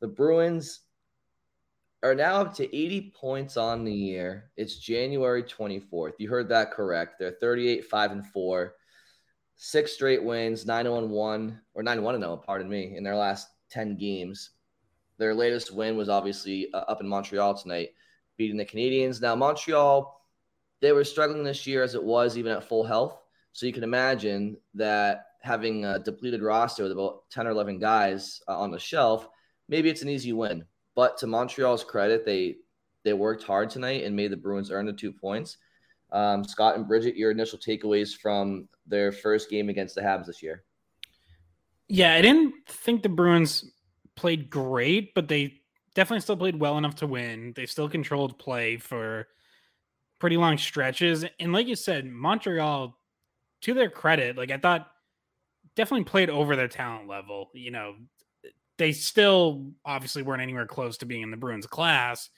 The Bruins are now up to 80 points on the year. It's January 24th. You heard that correct. They're 38, 5 and 4, six straight wins, 9 0 1, or 9 1 0, pardon me, in their last 10 games. Their latest win was obviously uh, up in Montreal tonight, beating the Canadiens. Now, Montreal, they were struggling this year as it was, even at full health. So you can imagine that having a depleted roster with about 10 or 11 guys uh, on the shelf, maybe it's an easy win. But to Montreal's credit, they they worked hard tonight and made the Bruins earn the two points. Um, Scott and Bridgette, your initial takeaways from their first game against the Habs this year? Yeah, I didn't think the Bruins played great, but they definitely still played well enough to win. They still controlled play for pretty long stretches. And like you said, Montreal, to their credit, like I thought definitely played over their talent level. You know, they still obviously weren't anywhere close to being in the Bruins class,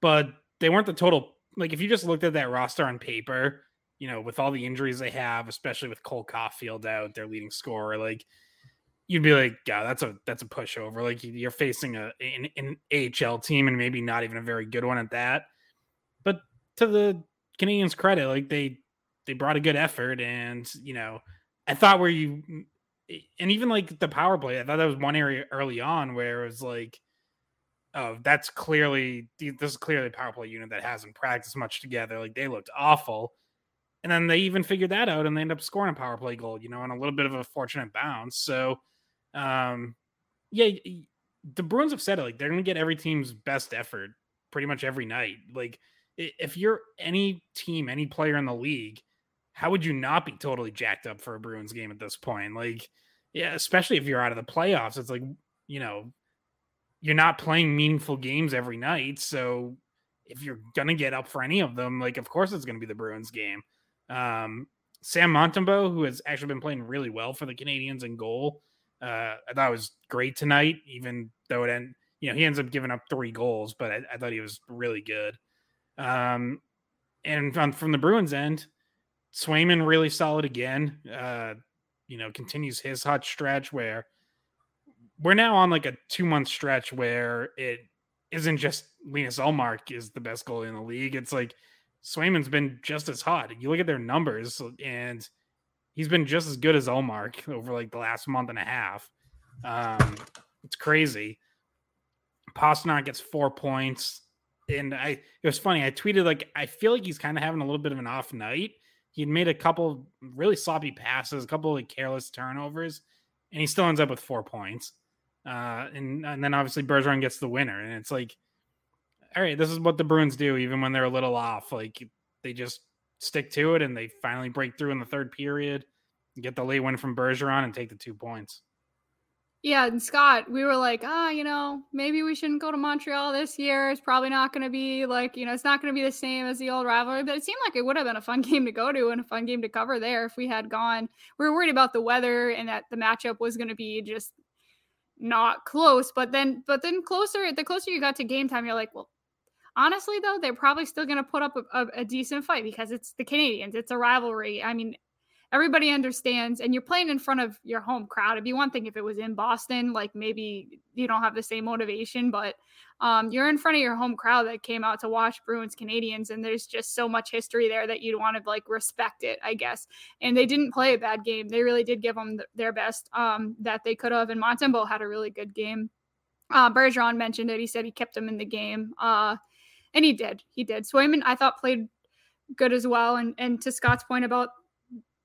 but they weren't the total. Like if you just looked at that roster on paper, you know, with all the injuries they have, especially with Cole Caufield out, their leading scorer, like you'd be like, yeah, that's a that's a pushover. Like you're facing a an, an AHL team and maybe not even a very good one at that. But to the Canadiens' credit, like they they brought a good effort, and you know, I thought where you and even like the power play, I thought that was one area early on where it was like, oh, that's clearly this is clearly a power play unit that hasn't practiced much together. Like they looked awful. And then they even figured that out and they end up scoring a power play goal, you know, on a little bit of a fortunate bounce. So um yeah, the Bruins have said it like they're gonna get every team's best effort pretty much every night. Like if you're any team, any player in the league, how would you not be totally jacked up for a Bruins game at this point? Like, yeah, especially if you're out of the playoffs. It's like, you know, you're not playing meaningful games every night. So if you're gonna get up for any of them, like of course it's gonna be the Bruins game. Um, Sam Montembeault, who has actually been playing really well for the Canadiens in goal, uh, I thought was great tonight, even though it end, you know, he ends up giving up three goals, but I, I thought he was really good. Um, and from, from the Bruins end, Swayman really solid again. Uh, you know, continues his hot stretch where we're now on like a two month stretch where it isn't just Linus Ullmark is the best goalie in the league. It's like Swayman's been just as hot. You look at their numbers and he's been just as good as Ullmark over like the last month and a half. Um, it's crazy. Pastrnak gets four points. And I, it was funny. I tweeted like, I feel like he's kind of having a little bit of an off night He'd made a couple really sloppy passes, a couple of careless turnovers, and he still ends up with four points. Uh, and and then obviously Bergeron gets the winner, and it's like, all right, this is what the Bruins do, even when they're a little off. Like they just stick to it, and they finally break through in the third period, get the late win from Bergeron, and take the two points. Yeah, and Scott, we were like, ah, oh, you know, maybe we shouldn't go to Montreal this year. It's probably not going to be like, you know, it's not going to be the same as the old rivalry, but it seemed like it would have been a fun game to go to and a fun game to cover there if we had gone. We were worried about the weather and that the matchup was going to be just not close, but then, but then closer, the closer you got to game time, you're like, well, honestly though, they're probably still going to put up a, a, a decent fight because it's the Canadiens, It's a rivalry. I mean, everybody understands and you're playing in front of your home crowd. It'd be one thing if it was in boston like maybe you don't have the same motivation but um, you're in front of your home crowd that came out to watch bruins canadiens and there's just so much history there that you'd want to like respect it i guess. And they didn't play a bad game. They really did give them th- their best um, that they could have and montembeault had a really good game. Uh, bergeron mentioned it. He said he kept them in the game uh, and he did. He did. Swayman i thought played good as well and and to scott's point about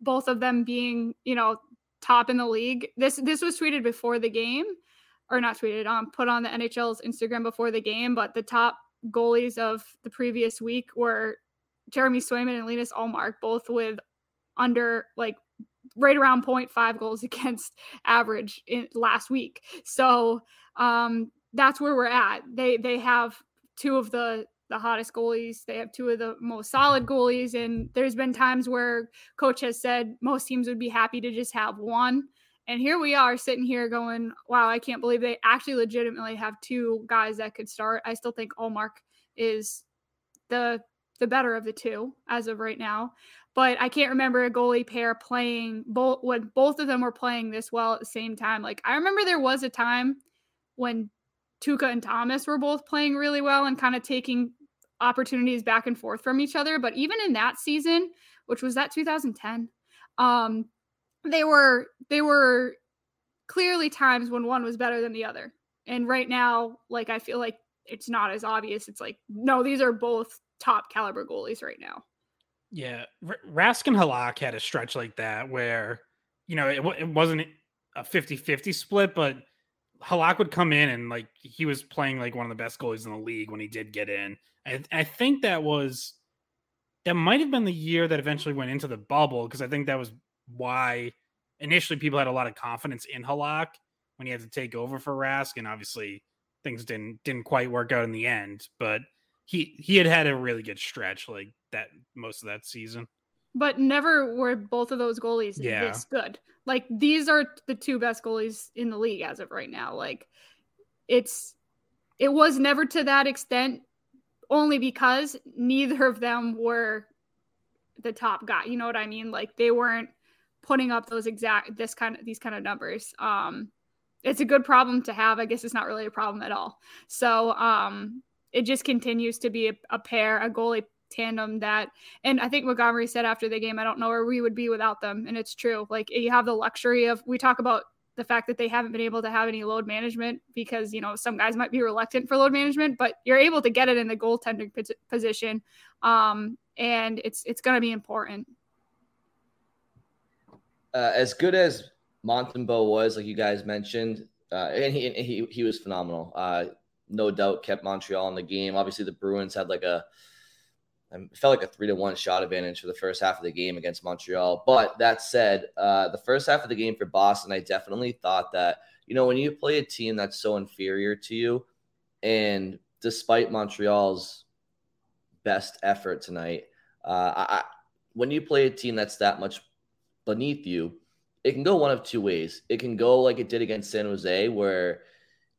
both of them being, you know, top in the league. This this was tweeted before the game, or not tweeted, um, put on the NHL's Instagram before the game. But the top goalies of the previous week were Jeremy Swayman and Linus Ullmark, both with under like right around 0.5 goals against average in last week. So um, that's where we're at. They they have two of the the hottest goalies. They have two of the most solid goalies. And there's been times where coach has said most teams would be happy to just have one. And here we are sitting here going, wow, I can't believe they actually legitimately have two guys that could start. I still think Ullmark is the the better of the two as of right now. But I can't remember a goalie pair playing both when both of them were playing this well at the same time. Like I remember there was a time when Tuukka and Thomas were both playing really well and kind of taking opportunities back and forth from each other. But even in that season, which was that 2010, um, they were they were clearly times when one was better than the other. And right now, like I feel like it's not as obvious. It's like no, these are both top caliber goalies right now. Yeah, R- Rask and Halak had a stretch like that where you know it, it wasn't a 50-50 split, but Halak would come in and like he was playing like one of the best goalies in the league when he did get in. I, I think that was that might have been the year that eventually went into the bubble because I think that was why initially people had a lot of confidence in Halak when he had to take over for Rask, and obviously things didn't didn't quite work out in the end. But he he had had a really good stretch like that most of that season. But never were both of those goalies yeah. this good. Like these are the two best goalies in the league as of right now. Like it's it was never to that extent only because neither of them were the top guy. You know what I mean? Like they weren't putting up those exact this kind of these kind of numbers. Um it's a good problem to have. I guess it's not really a problem at all. So um it just continues to be a, a pair, a goalie tandem that and I think Montgomery said after the game, I don't know where we would be without them. And it's true. Like you have the luxury of we talk about the fact that they haven't been able to have any load management because you know some guys might be reluctant for load management, but you're able to get it in the goaltending position, um, and it's it's going to be important. Uh, as good as Montembeault was, like you guys mentioned, uh, and he, and he he was phenomenal. Uh, no doubt kept Montreal in the game. Obviously, the Bruins had like a it felt like a three to one shot advantage for the first half of the game against Montreal. But that said, uh, the first half of the game for Boston, I definitely thought that you know when you play a team that's so inferior to you, and despite Montreal's best effort tonight, uh, I, when you play a team that's that much beneath you, it can go one of two ways. It can go like it did against San Jose, where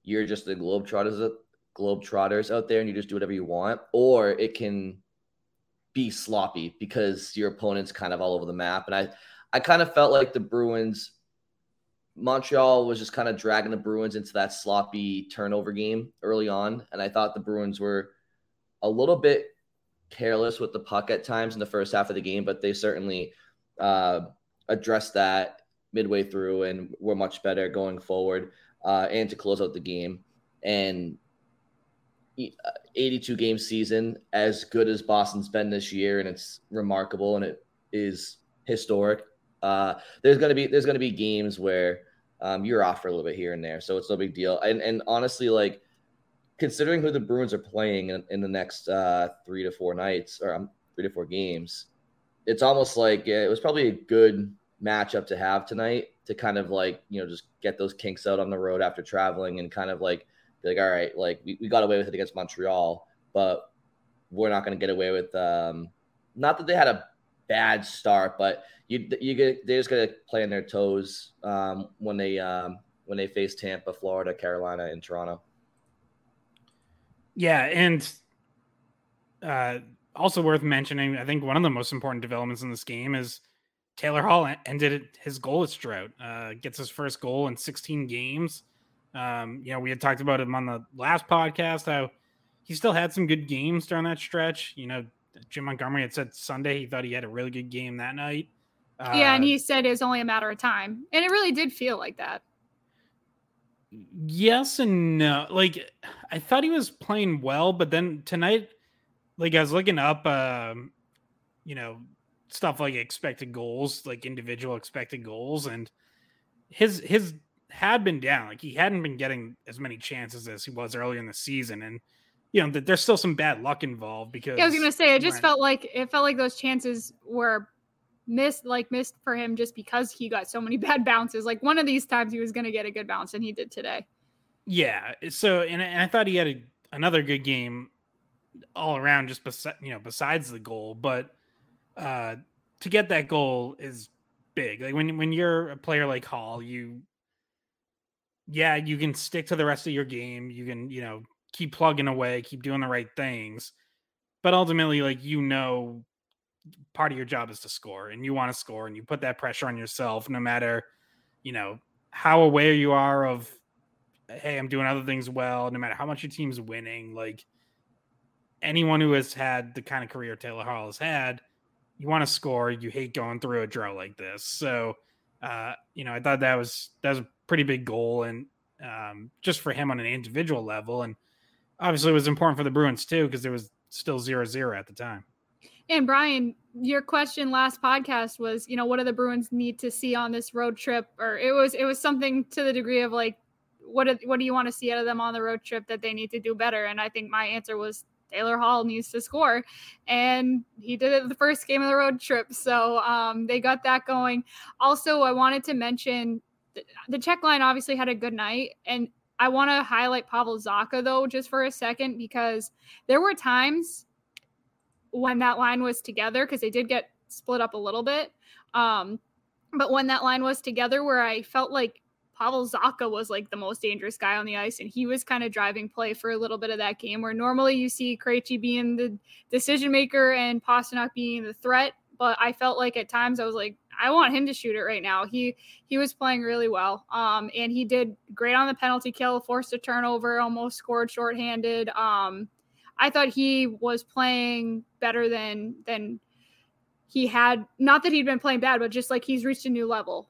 you're just the globetrotters, globetrotters out there, and you just do whatever you want, or it can be sloppy because your opponent's kind of all over the map. And I, I kind of felt like the Bruins, Montreal was just kind of dragging the Bruins into that sloppy turnover game early on. And I thought the Bruins were a little bit careless with the puck at times in the first half of the game, but they certainly uh, addressed that midway through and were much better going forward uh, and to close out the game. And 82 game season as good as Boston's been this year, and it's remarkable and it is historic. Uh, there's gonna be there's gonna be games where um, you're off for a little bit here and there, so it's no big deal. And and honestly, like considering who the Bruins are playing in, in the next uh, three to four nights or um, three to four games, it's almost like it was probably a good matchup to have tonight to kind of like you know just get those kinks out on the road after traveling and kind of like be like, all right, like we, we got away with it against Montreal, but we're not going to get away with. Um, not that they had a bad start, but you you get they're just going to play on their toes um, when they um, when they face Tampa, Florida, Carolina, and Toronto. Yeah, and uh, also worth mentioning, I think one of the most important developments in this game is Taylor Hall ended his goalless drought. Uh, gets his first goal in 16 games. Um, you know, we had talked about him on the last podcast how he still had some good games during that stretch. You know, Jim Montgomery had said Sunday he thought he had a really good game that night. Uh, yeah, and he said it's only a matter of time, and it really did feel like that. Yes and no. Like I thought he was playing well, but then tonight, like I was looking up, um, you know, stuff like expected goals, like individual expected goals, and his his had been down. Like he hadn't been getting as many chances as he was earlier in the season, and you know there's still some bad luck involved because. Yeah, I was gonna say it just felt like it felt like those chances were missed, like missed for him just because he got so many bad bounces. Like one of these times he was gonna get a good bounce, and he did today. Yeah. So and, and I thought he had a, another good game all around, just besides you know besides the goal, but uh to get that goal is big. Like when when you're a player like Hall, you yeah, you can stick to the rest of your game. You can, you know, keep plugging away, keep doing the right things. But ultimately, like, you know, part of your job is to score and you want to score and you put that pressure on yourself no matter, you know, how aware you are of hey, I'm doing other things well, no matter how much your team's winning. Like anyone who has had the kind of career Taylor Hall has had, you want to score. You hate going through a drought like this. So, uh, you know, I thought that was that was a pretty big goal, and um, just for him on an individual level, and obviously it was important for the Bruins too because there was still zero zero at the time. And Brian, your question last podcast was, you know, what do the Bruins need to see on this road trip? Or it was it was something to the degree of like, what do, what do you want to see out of them on the road trip that they need to do better? And I think my answer was Taylor Hall needs to score, and he did it the first game of the road trip. So um, they got that going. Also, I wanted to mention the, Czech line obviously had a good night, and I want to highlight Pavel Zacha though just for a second because there were times when that line was together because they did get split up a little bit. Um, but when that line was together, where I felt like Pavel Zacha was like the most dangerous guy on the ice, and he was kind of driving play for a little bit of that game. Where normally you see Krejci being the decision maker and Pastrnak being the threat, but I felt like at times I was like, I want him to shoot it right now. He he was playing really well, um, and he did great on the penalty kill, forced a turnover, almost scored shorthanded. Um, I thought he was playing better than than he had. Not that he'd been playing bad, but just like he's reached a new level.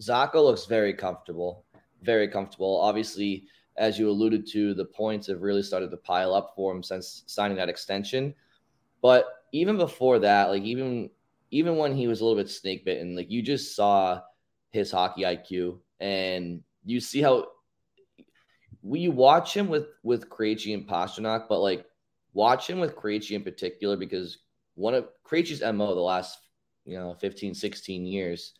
Zacha looks very comfortable, very comfortable. Obviously, as you alluded to, the points have really started to pile up for him since signing that extension. But even before that, like even even when he was a little bit snake bitten, like you just saw his hockey IQ and you see how we watch him with with Krejci and Pastrnak, but like watch him with Krejci in particular because one of Krejci's MO the last you know 15 16 years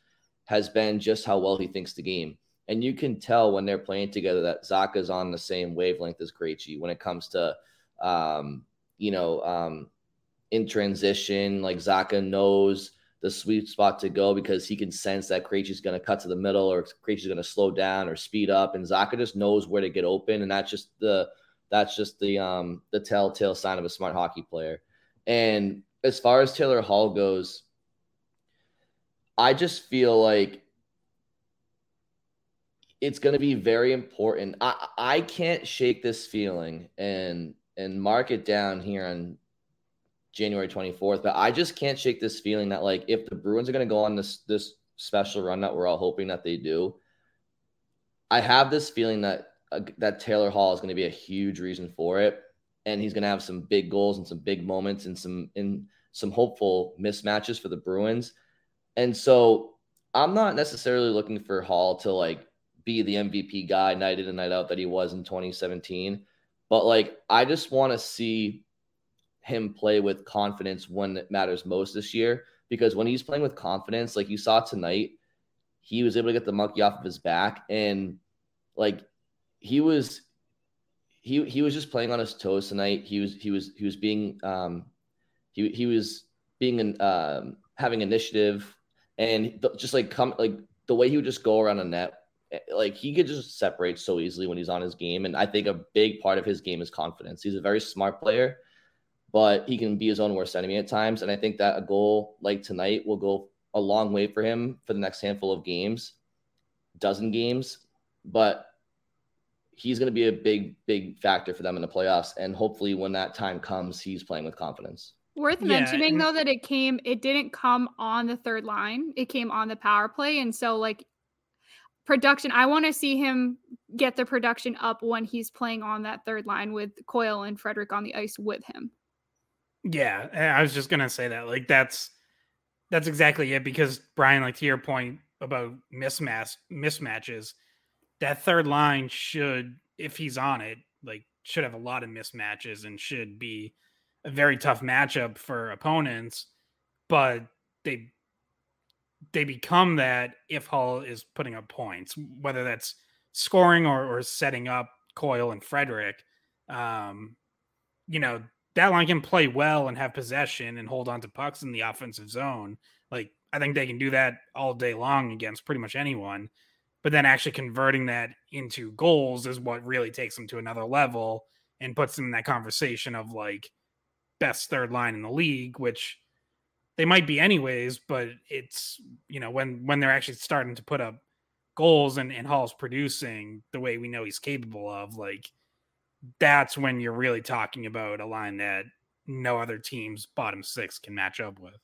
has been just how well he thinks the game. And you can tell when they're playing together that Zacha's on the same wavelength as Krejci when it comes to um, you know um, in transition like Zacha knows the sweet spot to go because he can sense that Krejci's going to cut to the middle or Krejci's going to slow down or speed up, and Zacha just knows where to get open, and that's just the that's just the um the telltale sign of a smart hockey player. And as far as Taylor Hall goes, I just feel like it's going to be very important. I I can't shake this feeling and and mark it down here on January 24th. But I just can't shake this feeling that like if the Bruins are going to go on this this special run that we're all hoping that they do, I have this feeling that uh, that Taylor Hall is going to be a huge reason for it, and he's going to have some big goals and some big moments and some in some hopeful mismatches for the Bruins. And so I'm not necessarily looking for Hall to like be the MVP guy night in and night out that he was in 2017. But like, I just want to see him play with confidence when it matters most this year. Because when he's playing with confidence, like you saw tonight, he was able to get the monkey off of his back, and like he was, he he was just playing on his toes tonight. He was he was he was being um, he he was being an um having initiative, and just like come like the way he would just go around a net eh, like he could just separate so easily when he's on his game. And I think a big part of his game is confidence. He's a very smart player but he can be his own worst enemy at times. And I think that a goal like tonight will go a long way for him for the next handful of games, dozen games. But he's going to be a big, big factor for them in the playoffs. And hopefully, when that time comes, he's playing with confidence. Worth yeah, mentioning and- though that it came, it didn't come on the third line. It came on the power play, and so like production, I want to see him get the production up when he's playing on that third line with Coyle and Frederic on the ice with him. Yeah, I was just gonna say that. Like that's that's exactly it. Because Brian, like to your point about mismatch mismatches, that third line should, if he's on it, like should have a lot of mismatches and should be a very tough matchup for opponents. But they they become that if Hall is putting up points, whether that's scoring or, or setting up Coyle and Frederic. Um, you know, that line can play well and have possession and hold on to pucks in the offensive zone. Like I think they can do that all day long against pretty much anyone. But then actually converting that into goals is what really takes them to another level and puts them in that conversation of like best third line in the league, which they might be anyways, but it's you know when when they're actually starting to put up goals and, and Hall's producing the way we know he's capable of, like that's when you're really talking about a line that no other team's bottom six can match up with.